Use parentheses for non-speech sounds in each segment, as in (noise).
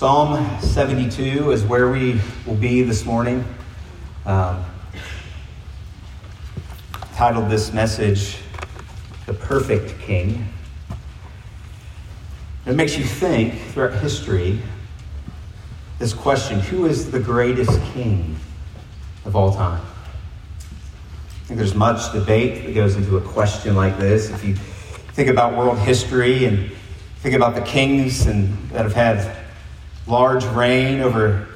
Psalm 72 is where we will be this morning. Um, titled this message, The Perfect King. It makes you think throughout history this question who is the greatest king of all time? I think there's much debate that goes into a question like this. If you think about world history and think about the kings and that have had large reign over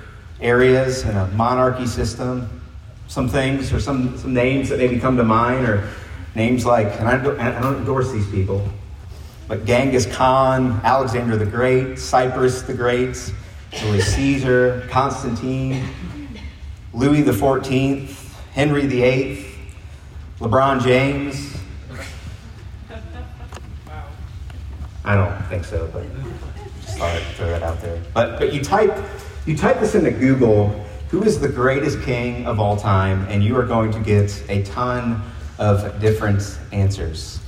areas and a monarchy system. Some things or some, some names that maybe come to mind are names like, and I don't, I don't endorse these people, but Genghis Khan, Alexander the Great, Cyrus the Great, Julius Caesar, Constantine, Louis the Fourteenth, Henry the Eighth, LeBron James. (laughs) I don't think so, but throw that out there. But but you type you type this into Google, who is the greatest king of all time, and you are going to get a ton of different answers.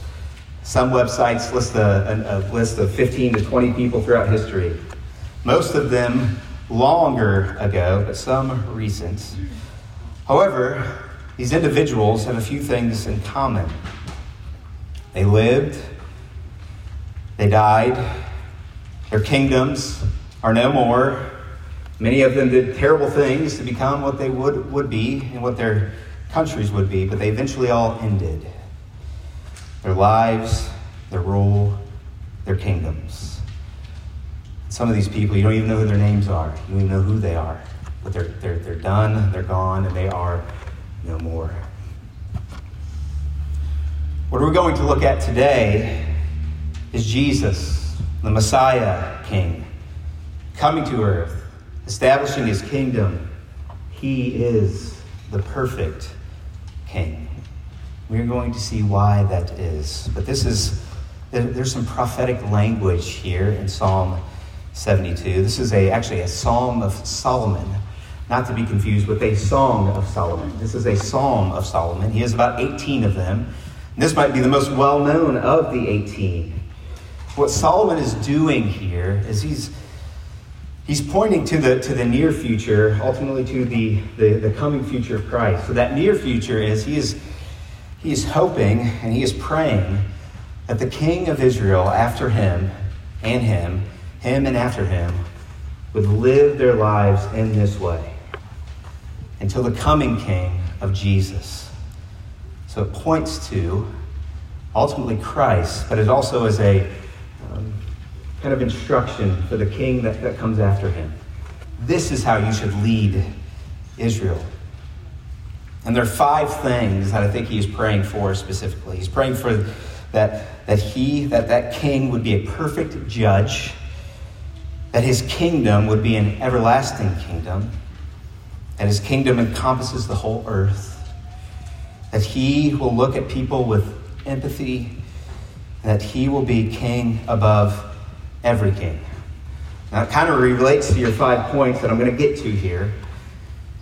Some websites list a, a list of 15 to 20 people throughout history. Most of them longer ago, but some recent. However, these individuals have a few things in common. They lived, they died, their kingdoms are no more. Many of them did terrible things to become what they would, would be and what their countries would be, but they eventually all ended. Their lives, their rule, their kingdoms. Some of these people, you don't even know who their names are. You don't even know who they are. But they're, they're, they're done, they're gone, and they are no more. What we're going to look at today is Jesus the Messiah King, coming to earth, establishing his kingdom. He is the perfect King. We're going to see why that is. But this is, there's some prophetic language here in Psalm 72. This is a, actually a Psalm of Solomon, not to be confused with a Song of Solomon. This is a Psalm of Solomon. He has about 18 of them. This might be the most well known of the 18. What Solomon is doing here is he's, he's pointing to the, to the near future, ultimately to the, the, the coming future of Christ. So that near future is he is he is hoping and he is praying that the king of Israel after him and him, him and after him, would live their lives in this way until the coming king of Jesus. So it points to ultimately Christ, but it also is a kind of instruction for the king that, that comes after him. This is how you should lead Israel. And there are five things that I think he is praying for specifically. He's praying for that, that he, that that king would be a perfect judge, that his kingdom would be an everlasting kingdom, that his kingdom encompasses the whole earth, that he will look at people with empathy, that he will be king above every king. Now, it kind of relates to your five points that I'm going to get to here.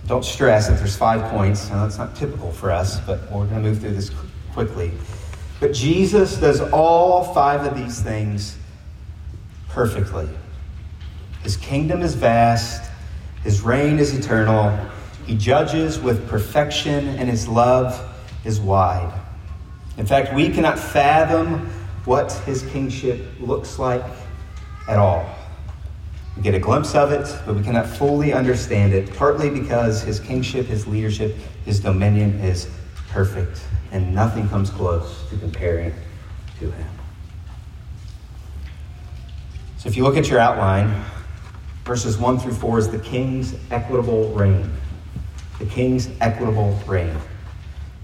Don't stress that there's five points. Now, that's not typical for us, but we're going to move through this quickly. But Jesus does all five of these things perfectly. His kingdom is vast, his reign is eternal, he judges with perfection, and his love is wide. In fact, we cannot fathom what his kingship looks like at all. We get a glimpse of it, but we cannot fully understand it, partly because his kingship, his leadership, his dominion is perfect, and nothing comes close to comparing to him. So if you look at your outline, verses 1 through 4 is the king's equitable reign. The king's equitable reign.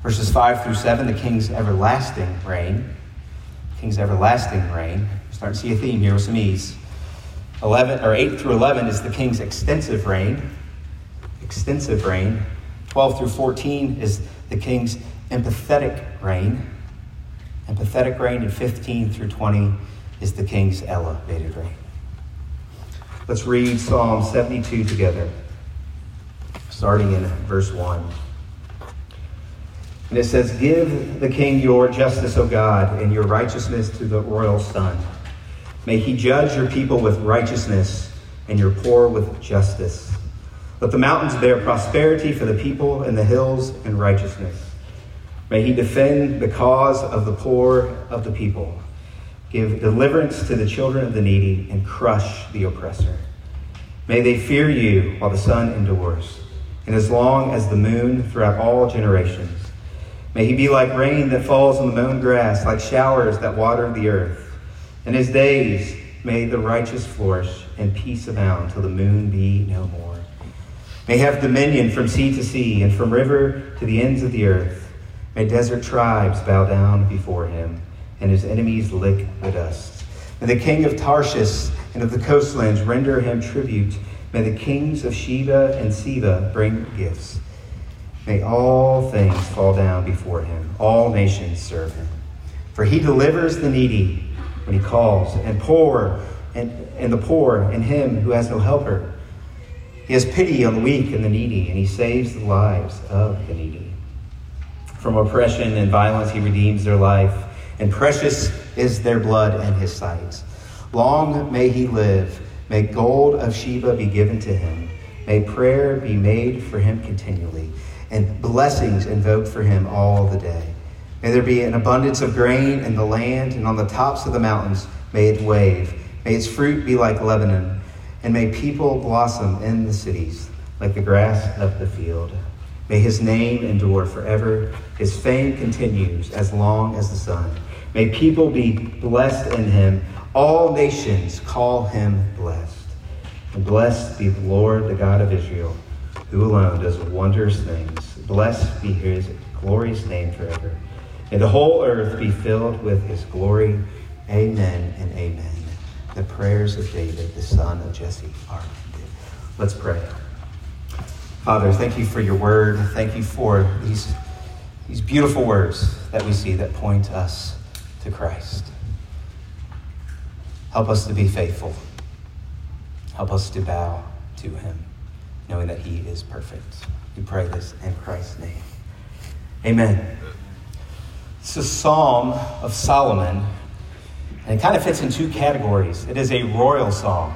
Verses 5 through 7, the king's everlasting reign. King's everlasting reign starting to see a theme here with some ease. 11 or 8 through 11 is the king's extensive reign. Extensive reign. 12 through 14 is the king's empathetic reign. Empathetic reign. And 15 through 20 is the king's elevated reign. Let's read Psalm 72 together, starting in verse 1. And it says, Give the king your justice, O God, and your righteousness to the royal son. May he judge your people with righteousness and your poor with justice. Let the mountains bear prosperity for the people, and the hills in righteousness. May he defend the cause of the poor of the people, give deliverance to the children of the needy, and crush the oppressor. May they fear you while the sun endures, and as long as the moon throughout all generations. May he be like rain that falls on the mown grass, like showers that water the earth. In his days may the righteous flourish, and peace abound till the moon be no more. May have dominion from sea to sea, and from river to the ends of the earth. May desert tribes bow down before him, and his enemies lick the dust. May the king of Tarshish and of the coastlands render him tribute. May the kings of Sheba and Seba bring gifts. May all things fall down before him, all nations serve him. For he delivers the needy when he calls, and poor and, and the poor and him who has no helper. He has pity on the weak and the needy, and he saves the lives of the needy. From oppression and violence he redeems their life, and precious is their blood in his sight. Long may he live. May gold of Sheba be given to him. May prayer be made for him continually and blessings invoked for him all the day. May there be an abundance of grain in the land and on the tops of the mountains may it wave. May its fruit be like Lebanon, and may people blossom in the cities like the grass of the field. May his name endure forever. His fame continues as long as the sun. May people be blessed in him. All nations call him blessed. And blessed be the Lord, the God of Israel who alone does wondrous things. Blessed be his glorious name forever. May the whole earth be filled with his glory. Amen and amen. The prayers of David, the son of Jesse, are ended. Let's pray. Father, thank you for your word. Thank you for these, these beautiful words that we see that point us to Christ. Help us to be faithful. Help us to bow to him knowing that He is perfect. We pray this in Christ's name. Amen. It's a psalm of Solomon, and it kind of fits in two categories. It is a royal song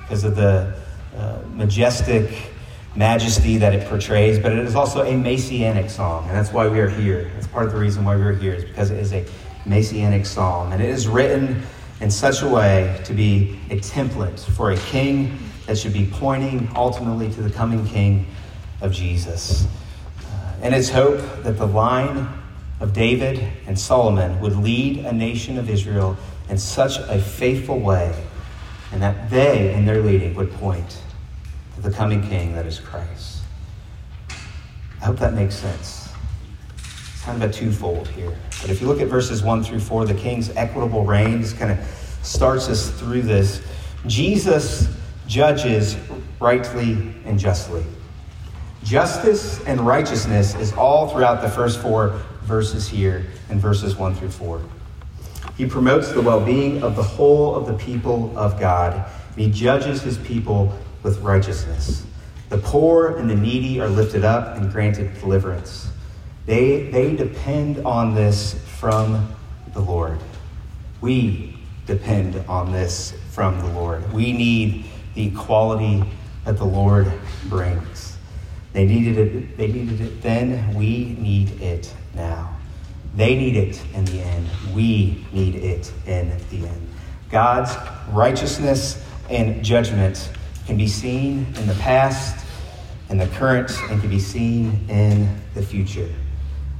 because of the uh, majestic majesty that it portrays, but it is also a messianic song, and that's why we are here. That's part of the reason why we are here, is because it is a messianic psalm, and it is written in such a way to be a template for a king that should be pointing ultimately to the coming King of Jesus. Uh, and it's hope that the line of David and Solomon would lead a nation of Israel in such a faithful way, and that they, in their leading, would point to the coming King that is Christ. I hope that makes sense. It's kind of a twofold here. But if you look at verses 1 through 4, the king's equitable reign just kind of starts us through this. Jesus judges rightly and justly. Justice and righteousness is all throughout the first four verses here in verses 1 through 4. He promotes the well being of the whole of the people of God. He judges his people with righteousness. The poor and the needy are lifted up and granted deliverance. They, they depend on this from the Lord. We depend on this from the Lord. We need the equality that the Lord brings. They needed it, they needed it then, we need it now. They need it in the end. We need it in the end. God's righteousness and judgment can be seen in the past, in the current, and can be seen in the future.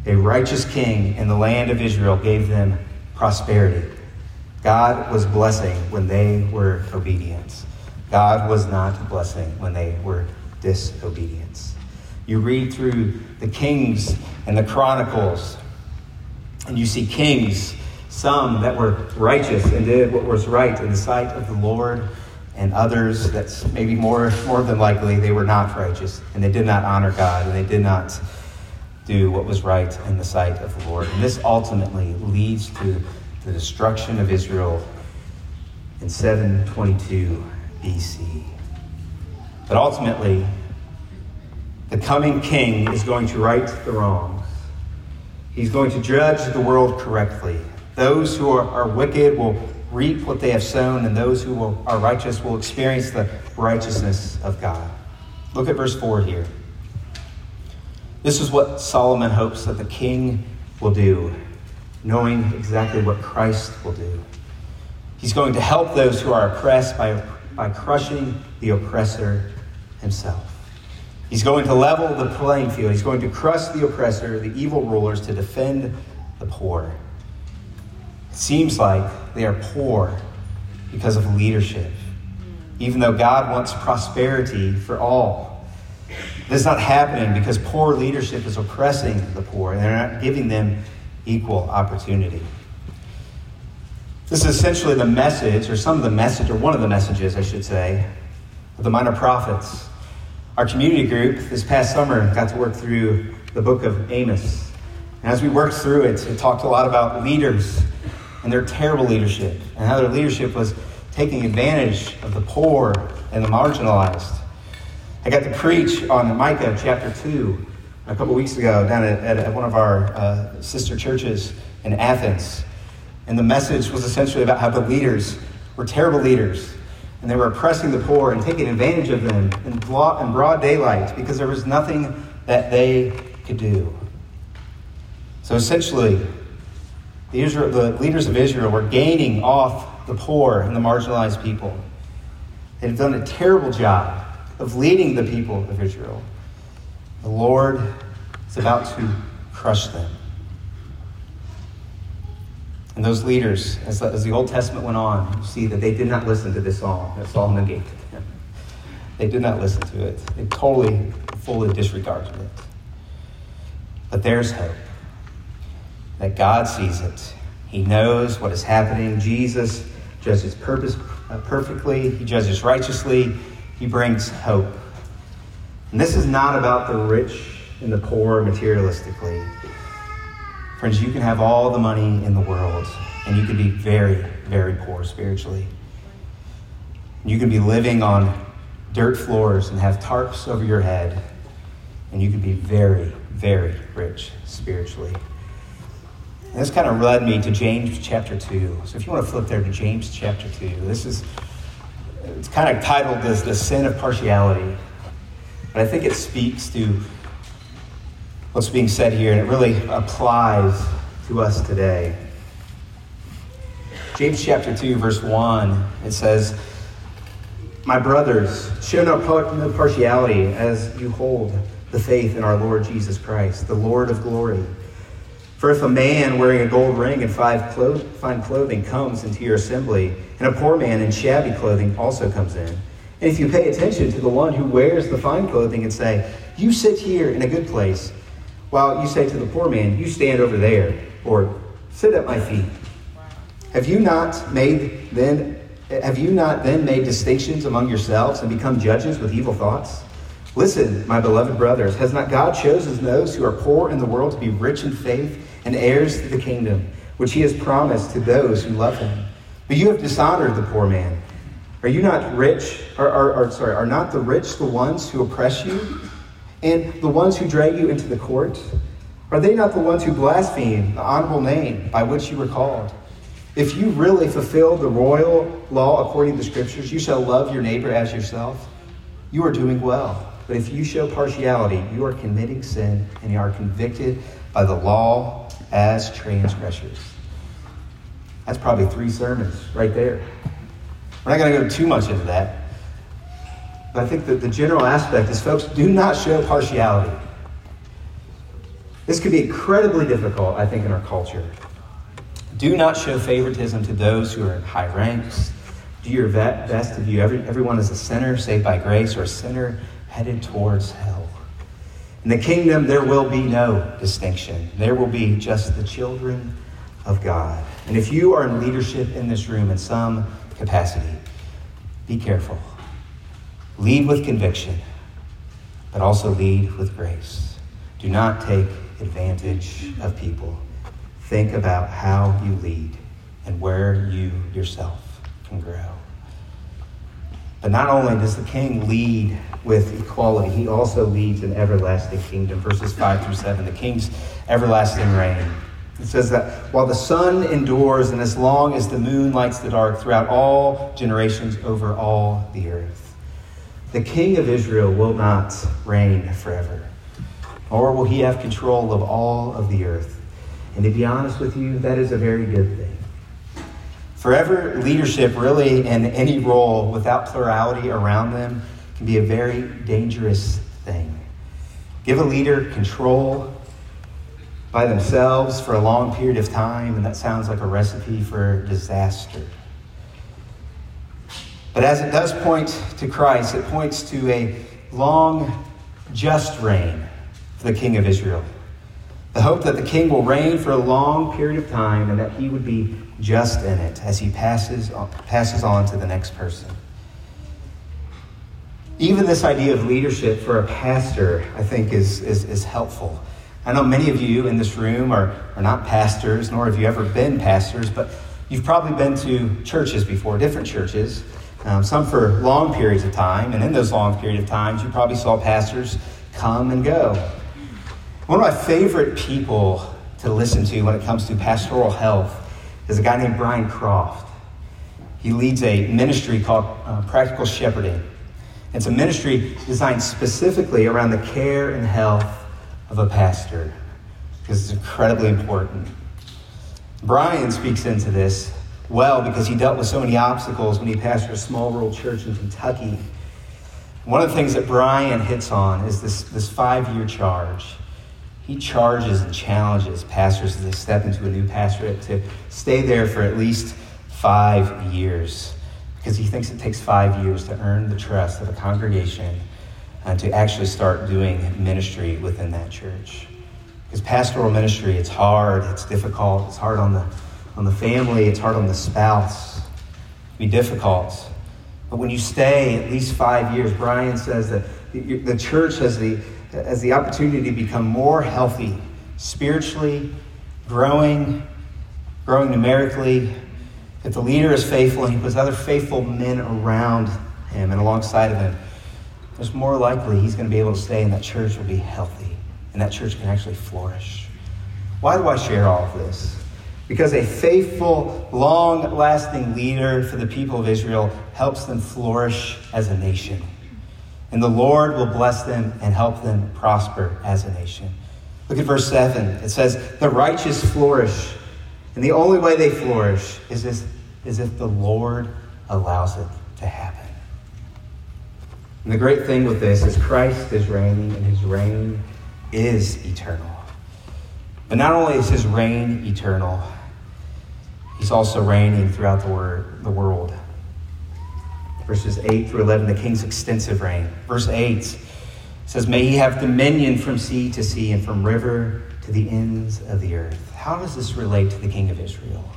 A righteous king in the land of Israel gave them prosperity. God was blessing when they were obedient. God was not blessing when they were disobedient. You read through the Kings and the Chronicles, and you see kings, some that were righteous and did what was right in the sight of the Lord, and others that's maybe more, more than likely they were not righteous, and they did not honor God, and they did not do what was right in the sight of the Lord. And this ultimately leads to the destruction of Israel in 722 BC. But ultimately, the coming king is going to right the wrongs. He's going to judge the world correctly. Those who are, are wicked will reap what they have sown, and those who will, are righteous will experience the righteousness of God. Look at verse 4 here. This is what Solomon hopes that the king will do, knowing exactly what Christ will do. He's going to help those who are oppressed by, by crushing the oppressor himself. He's going to level the playing field. He's going to crush the oppressor, the evil rulers, to defend the poor. It seems like they are poor because of leadership, even though God wants prosperity for all. This is not happening because poor leadership is oppressing the poor and they're not giving them equal opportunity. This is essentially the message, or some of the message, or one of the messages, I should say, of the minor prophets. Our community group this past summer got to work through the book of Amos. And as we worked through it, it talked a lot about leaders and their terrible leadership, and how their leadership was taking advantage of the poor and the marginalized. I got to preach on Micah chapter 2 a couple weeks ago down at, at, one of our uh, sister churches in Athens. And the message was essentially about how the leaders were terrible leaders and they were oppressing the poor and taking advantage of them in broad, daylight because there was nothing that they could do. So essentially, the, Israel, the leaders of Israel were gaining off the poor and the marginalized people. They had done a terrible job of leading the people of Israel. The Lord is about to crush them. And those leaders, as the, as the Old Testament went on, you see that they did not listen to this song that Saul negated them. They did not listen to it. They totally, fully disregarded it. But there's hope that God sees it. He knows what is happening. Jesus judges purpose, uh, perfectly, He judges righteously, He brings hope. And this is not about the rich and the poor materialistically. Friends, you can have all the money in the world, and you can be very, very poor spiritually. You can be living on dirt floors and have tarps over your head, and you can be very, very rich spiritually. And this kind of led me to James chapter 2. So if you want to flip there to James chapter 2, this is, it's kind of titled this The Sin of Partiality. But I think it speaks to what's being said here, and it really applies to us today. James chapter 2, verse 1, it says, My brothers, show no, partiality as you hold the faith in our Lord Jesus Christ, the Lord of glory. For if a man wearing a gold ring and clo- fine clothing comes into your assembly, and a poor man in shabby clothing also comes in, and if you pay attention to the one who wears the fine clothing and say, You sit here in a good place, while you say to the poor man, You stand over there, or sit at my feet. Have you not made then have you not then made distinctions among yourselves and become judges with evil thoughts? Listen, my beloved brothers, has not God chosen those who are poor in the world to be rich in faith and heirs to the kingdom, which he has promised to those who love him. But you have dishonored the poor man. Are you not rich, or, or, or, sorry, are not the rich the ones who oppress you, and the ones who drag you into the court? Are they not the ones who blaspheme the honorable name by which you were called? If you really fulfill the royal law according to the scriptures, you shall love your neighbor as yourself, you are doing well. But if you show partiality, you are committing sin and you are convicted by the law as transgressors. That's probably three sermons right there. We're not going to go too much into that. I think that the general aspect is folks, do not show partiality. This could be incredibly difficult, I think, in our culture. Do not show favoritism to those who are in high ranks. Do your best to view every, everyone as a sinner saved by grace or a sinner headed towards hell. In the kingdom, there will be no distinction. There will be just the children of God. And if you are in leadership in this room in some capacity, be careful. Lead with conviction, but also lead with grace. Do not take advantage of people. Think about how you lead and where you yourself can grow. But not only does the king lead with equality, he also leads an everlasting kingdom. Verses 5 through 7, the king's everlasting reign. It says that while the sun endures and as long as the moon lights the dark throughout all generations over all the earth, the king of Israel will not reign forever, nor will he have control of all of the earth. And to be honest with you, that is a very good thing. Forever leadership, really, in any role without plurality around them, can be a very dangerous thing. Give a leader control by themselves for a long period of time, and that sounds like a recipe for disaster. But as it does point to Christ, it points to a long, just reign for the King of Israel. The hope that the King will reign for a long period of time and that he would be just in it as he passes, passes on to the next person. Even this idea of leadership for a pastor, I think, is, is, is helpful. I know many of you in this room are, are not pastors, nor have you ever been pastors, but you've probably been to churches before, different churches, um, some for long periods of time. And in those long periods of times, you probably saw pastors come and go. One of my favorite people to listen to when it comes to pastoral health is a guy named Brian Croft. He leads a ministry called uh, Practical Shepherding. It's a ministry designed specifically around the care and health of a pastor because it's incredibly important. Brian speaks into this well because he dealt with so many obstacles when he pastored a small rural church in Kentucky. One of the things that Brian hits on is this, this five year charge. He charges and challenges pastors as they step into a new pastorate to stay there for at least five years because he thinks it takes five years to earn the trust of a congregation uh, to actually start doing ministry within that church. Because pastoral ministry, it's hard, it's difficult, it's hard on the, on the family, it's hard on the spouse. It can be difficult. But when you stay at least five years, Brian says that the church has the, has the opportunity to become more healthy spiritually, growing, growing numerically. If the leader is faithful and he puts other faithful men around him and alongside of him, it's more likely he's going to be able to stay and that church will be healthy and that church can actually flourish. Why do I share all of this? Because a faithful, long lasting leader for the people of Israel helps them flourish as a nation. And the Lord will bless them and help them prosper as a nation. Look at verse 7. It says, The righteous flourish. And the only way they flourish is, this, is if the Lord allows it to happen. And the great thing with this is Christ is reigning, and his reign is eternal. But not only is his reign eternal, he's also reigning throughout the, word, the world. Verses 8 through 11, the king's extensive reign. Verse 8 says, May he have dominion from sea to sea and from river to the ends of the earth. How does this relate to the king of Israel?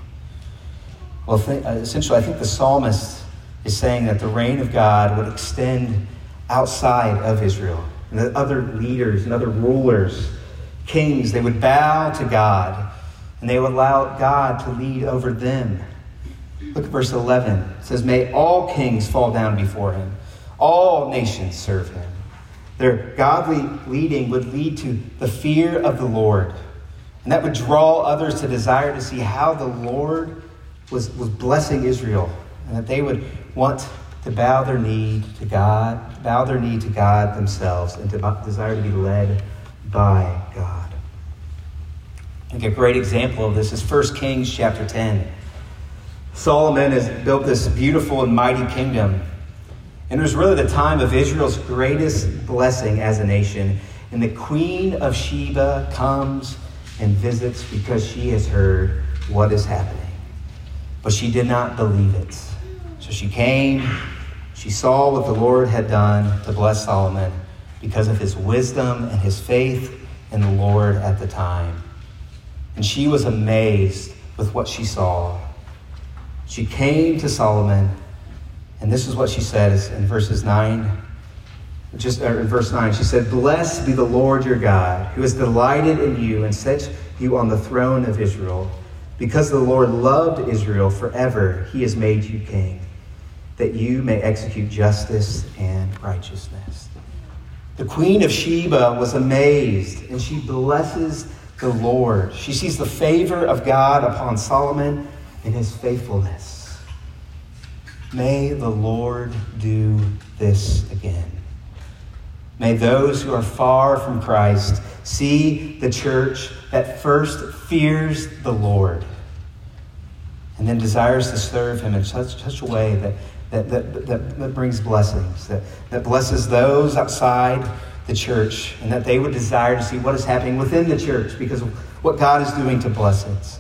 Well, th- uh, essentially, I think the psalmist is saying that the reign of God would extend outside of Israel. And the other leaders and other rulers, kings, they would bow to God and they would allow God to lead over them. Look at verse 11. It says, May all kings fall down before him, all nations serve him. Their godly leading would lead to the fear of the Lord. And that would draw others to desire to see how the Lord was, was blessing Israel. And that they would want to bow their knee to God, bow their knee to God themselves, and to desire to be led by. Think a great example of this is 1 Kings chapter 10. Solomon has built this beautiful and mighty kingdom. And it was really the time of Israel's greatest blessing as a nation. And the queen of Sheba comes and visits because she has heard what is happening. But she did not believe it. So she came, she saw what the Lord had done to bless Solomon because of his wisdom and his faith in the Lord at the time. And she was amazed with what she saw. She came to Solomon, and this is what she says in verses 9. Just uh, in verse 9, she said, Blessed be the Lord your God, who has delighted in you and set you on the throne of Israel. Because the Lord loved Israel forever, he has made you king that you may execute justice and righteousness. The queen of Sheba was amazed, and she blesses the Lord. She sees the favor of God upon Solomon and his faithfulness. May the Lord do this again. May those who are far from Christ see the church that first fears the Lord and then desires to serve him in such, such a way that, that, that, that, that brings blessings, that, that blesses those outside the church, and that they would desire to see what is happening within the church because of what God is doing to bless it.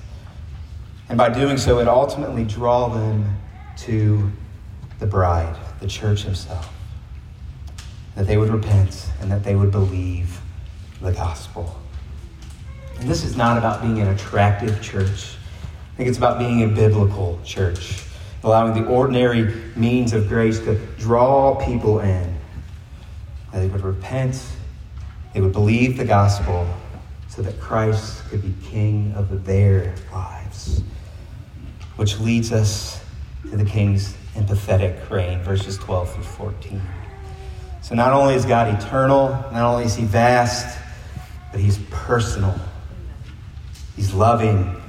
And by doing so, it ultimately draw them to the bride, the church himself. That they would repent and that they would believe the gospel. And this is not about being an attractive church. I think it's about being a biblical church, allowing the ordinary means of grace to draw people in that they would repent, they would believe the gospel, so that Christ could be king of their lives. Which leads us to the king's empathetic reign, verses 12 through 14. So not only is God eternal, not only is he vast, but he's personal. He's loving,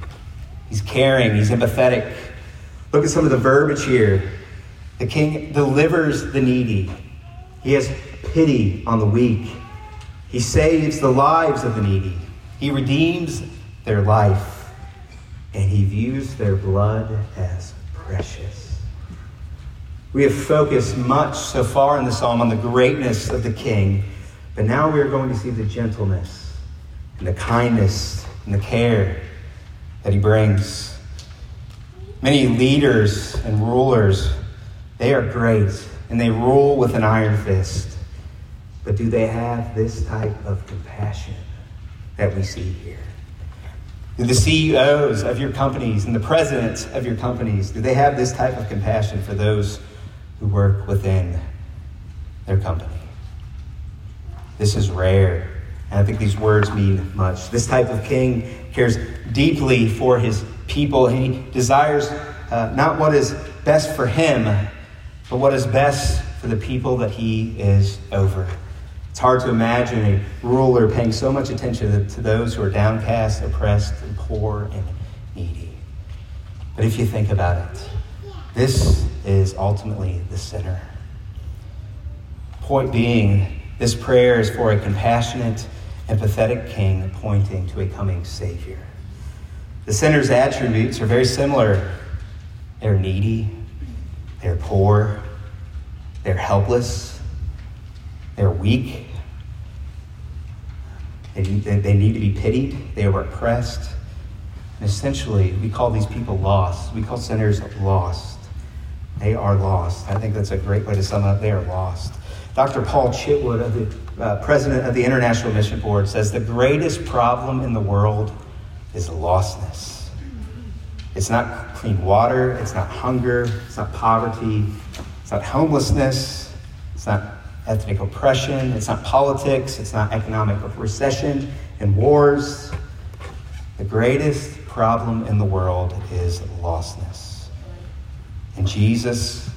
he's caring, he's empathetic. Look at some of the verbiage here. The king delivers the needy. He has pity on the weak. He saves the lives of the needy. He redeems their life. And he views their blood as precious. We have focused much so far in the psalm on the greatness of the king, but now we are going to see the gentleness and the kindness and the care that he brings. Many leaders and rulers, they are great and they rule with an iron fist. But do they have this type of compassion that we see here? Do the CEOs of your companies and the presidents of your companies, do they have this type of compassion for those who work within their company? This is rare. And I think these words mean much. This type of king cares deeply for his people. He desires uh, not what is best for him, but what is best for the people that he is over. Hard to imagine a ruler paying so much attention to those who are downcast, oppressed, and poor and needy. But if you think about it, this is ultimately the sinner. Point being, this prayer is for a compassionate, empathetic king pointing to a coming Savior. The sinner's attributes are very similar. They're needy, they're poor, they're helpless, they're weak. They, they need to be pitied. They are oppressed. And essentially, we call these people lost. We call sinners lost. They are lost. I think that's a great way to sum up. They are lost. Dr. Paul Chitwood, of the, uh, president of the International Mission Board, says the greatest problem in the world is lostness. It's not clean water, it's not hunger, it's not poverty, it's not homelessness, it's not ethnic oppression, it's not politics, it's not economic recession and wars. The greatest problem in the world is lostness. And Jesus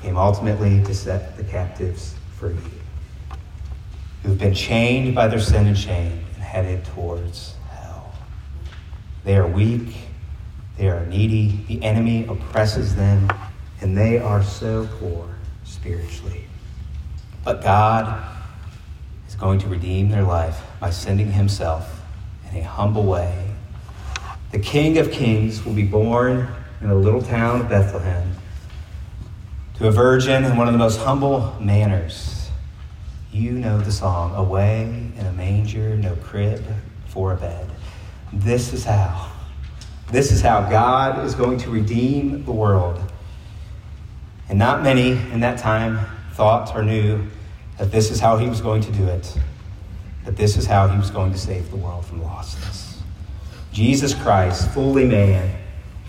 came ultimately to set the captives free, who've been chained by their sin and shame and headed towards hell. They are weak, they are needy, the enemy oppresses them, and they are so poor spiritually. But God is going to redeem their life by sending Himself in a humble way. The King of Kings will be born in a little town of Bethlehem to a virgin in one of the most humble manners. You know the song, Away in a manger, no crib for a bed. This is how. This is how God is going to redeem the world. And not many in that time thought or knew that this is how he was going to do it, that this is how he was going to save the world from lostness. Jesus Christ, fully man,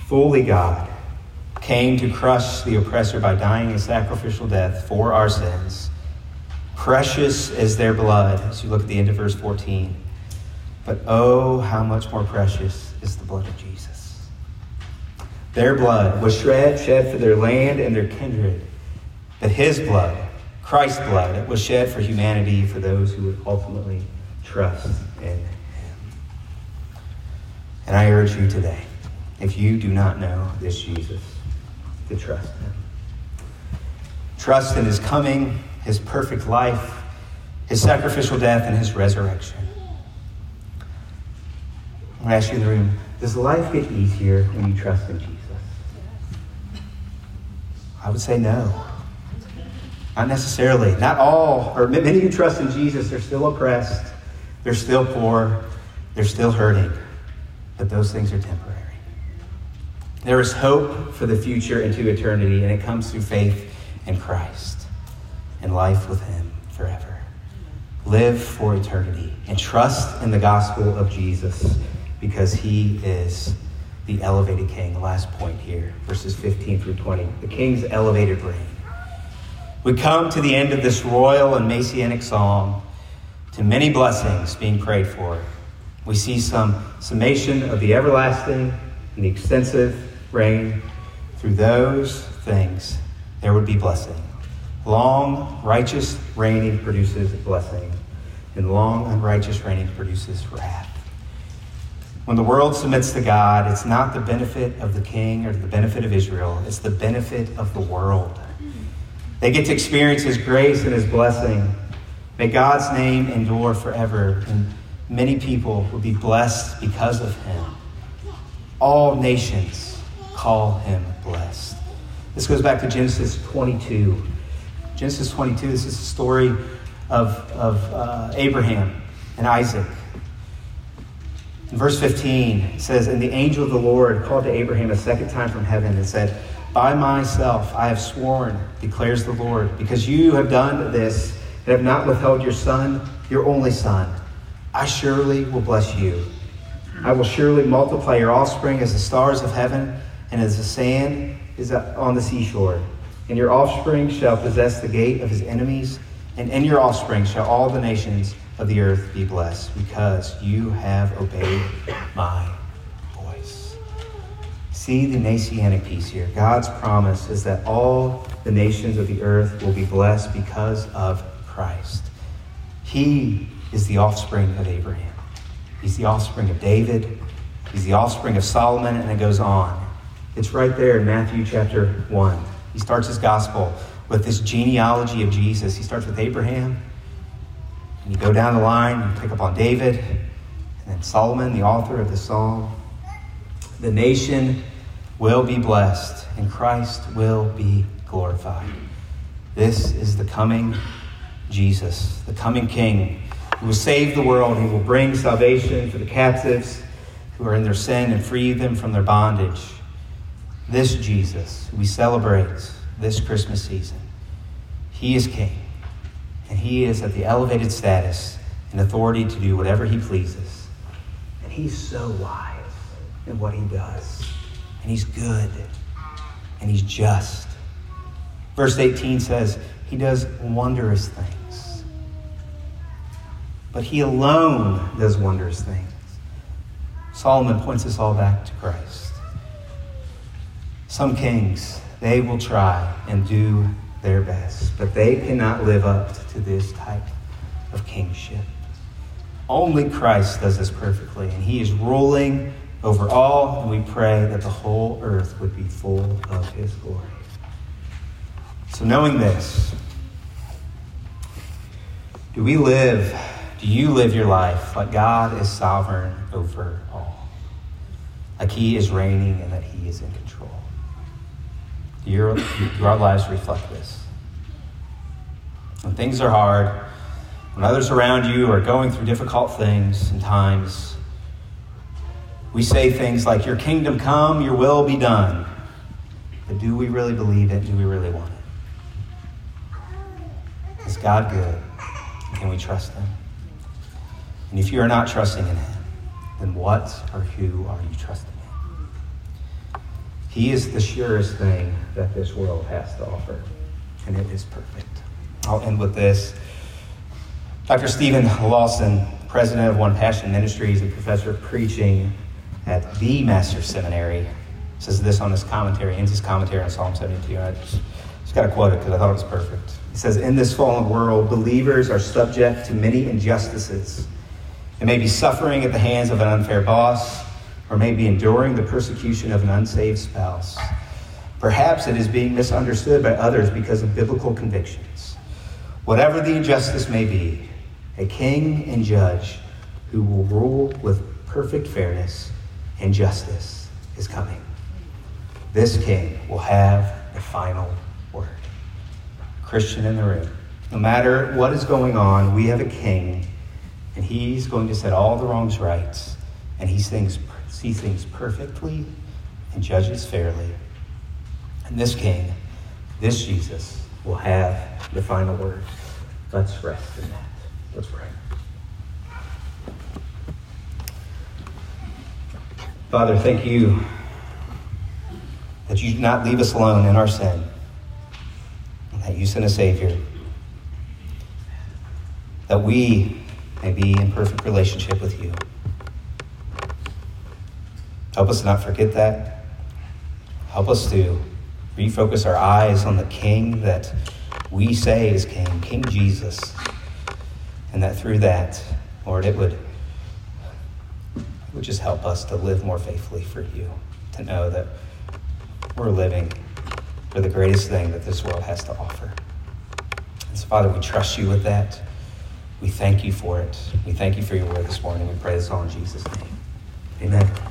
fully God, came to crush the oppressor by dying a sacrificial death for our sins. Precious is their blood, as you look at the end of verse 14. But oh, how much more precious is the blood of Jesus. Their blood was shed, shed for their land and their kindred. But his blood, Christ's blood It was shed for humanity, for those who would ultimately trust in him. And I urge you today, if you do not know this Jesus, to trust him. Trust in his coming, his perfect life, his sacrificial death, and his resurrection. I'm going to ask you in the room does life get easier when you trust in Jesus? I would say no. Not necessarily. Not all, or many who trust in Jesus are still oppressed, they're still poor, they're still hurting. But those things are temporary. There is hope for the future into eternity, and it comes through faith in Christ and life with Him forever. Live for eternity and trust in the gospel of Jesus because He is the elevated King. Last point here, verses 15 through 20. The King's elevated reign. We come to the end of this royal and messianic psalm to many blessings being prayed for. We see some summation of the everlasting and the extensive reign, through those things there would be blessing. Long, righteous reigning produces blessing, and long, unrighteous reigning produces wrath. When the world submits to God, it's not the benefit of the king or the benefit of Israel, it's the benefit of the world. They get to experience His grace and His blessing. May God's name endure forever, and many people will be blessed because of Him. All nations call him blessed. This goes back to Genesis 22. Genesis 22, this is the story of, of uh, Abraham and Isaac. In verse 15, it says, And the angel of the Lord called to Abraham a second time from heaven and said, By myself I have sworn, declares the Lord, because you have done this and have not withheld your son, your only son. I surely will bless you. I will surely multiply your offspring as the stars of heaven and as the sand is on the seashore. And your offspring shall possess the gate of his enemies, and in your offspring shall all the nations of the earth be blessed, because you have obeyed my. See the Messianic piece here. God's promise is that all the nations of the earth will be blessed because of Christ. He is the offspring of Abraham. He's the offspring of David. He's the offspring of Solomon, and it goes on. It's right there in Matthew chapter 1. He starts his gospel with this genealogy of Jesus. He starts with Abraham, and you go down the line and pick up on David, and then Solomon, the author of the psalm. The nation will be blessed, and Christ will be glorified. This is the coming Jesus, the coming King, who will save the world. He will bring salvation for the captives who are in their sin and free them from their bondage this Jesus we celebrate this Christmas season, he is king, and he is at the elevated status and authority to do whatever he pleases. And he's so wise in what he does, and he's good, and he's just. Verse 18 says, He does wondrous things. But he alone does wondrous things. Solomon points us all back to Christ. Some kings, they will try and do their best, but they cannot live up to this type of kingship. Only Christ does this perfectly, and he is ruling over all, and we pray that the whole earth would be full of his glory. So, knowing this, do we live, do you live your life like God is sovereign over all? Like he is reigning and that he is in control? Do, your, do our lives reflect this. When things are hard, when others around you are going through difficult things and times, we say things like, Your kingdom come, your will be done. But do we really believe it? Do we really want it? Is God good? Can we trust Him? And if you are not trusting in Him, then what or who are you trusting? In? He is the surest thing that this world has to offer, and it is perfect. I'll end with this. Dr. Steven Lawson, president of One Passion Ministries and professor of preaching at the Master's Seminary, says this on his commentary, ends his commentary on Psalm 72. I just, just got to quote it because I thought it was perfect. He says, In this fallen world, believers are subject to many injustices. It may be suffering at the hands of an unfair boss, or may be enduring the persecution of an unsaved spouse. Perhaps it is being misunderstood by others because of biblical convictions. Whatever the injustice may be, a king and judge who will rule with perfect fairness and justice is coming. This king will have the final word. Christian in the room. No matter what is going on, we have a king, and he's going to set all the wrongs right, and he sees things perfectly and judges fairly. And this king, this Jesus, will have the final word. Let's rest in that. Let's pray. Father, thank you that you do not leave us alone in our sin, and that you sent a Savior, that we may be in perfect relationship with you. Help us to not forget that. Help us to refocus our eyes on the King that we say is King, King Jesus. And that through that, Lord, it would, would just help us to live more faithfully for you, to know that we're living for the greatest thing that this world has to offer. And so, Father, we trust you with that. We thank you for it. We thank you for your word this morning. We pray this all in Jesus' name. Amen.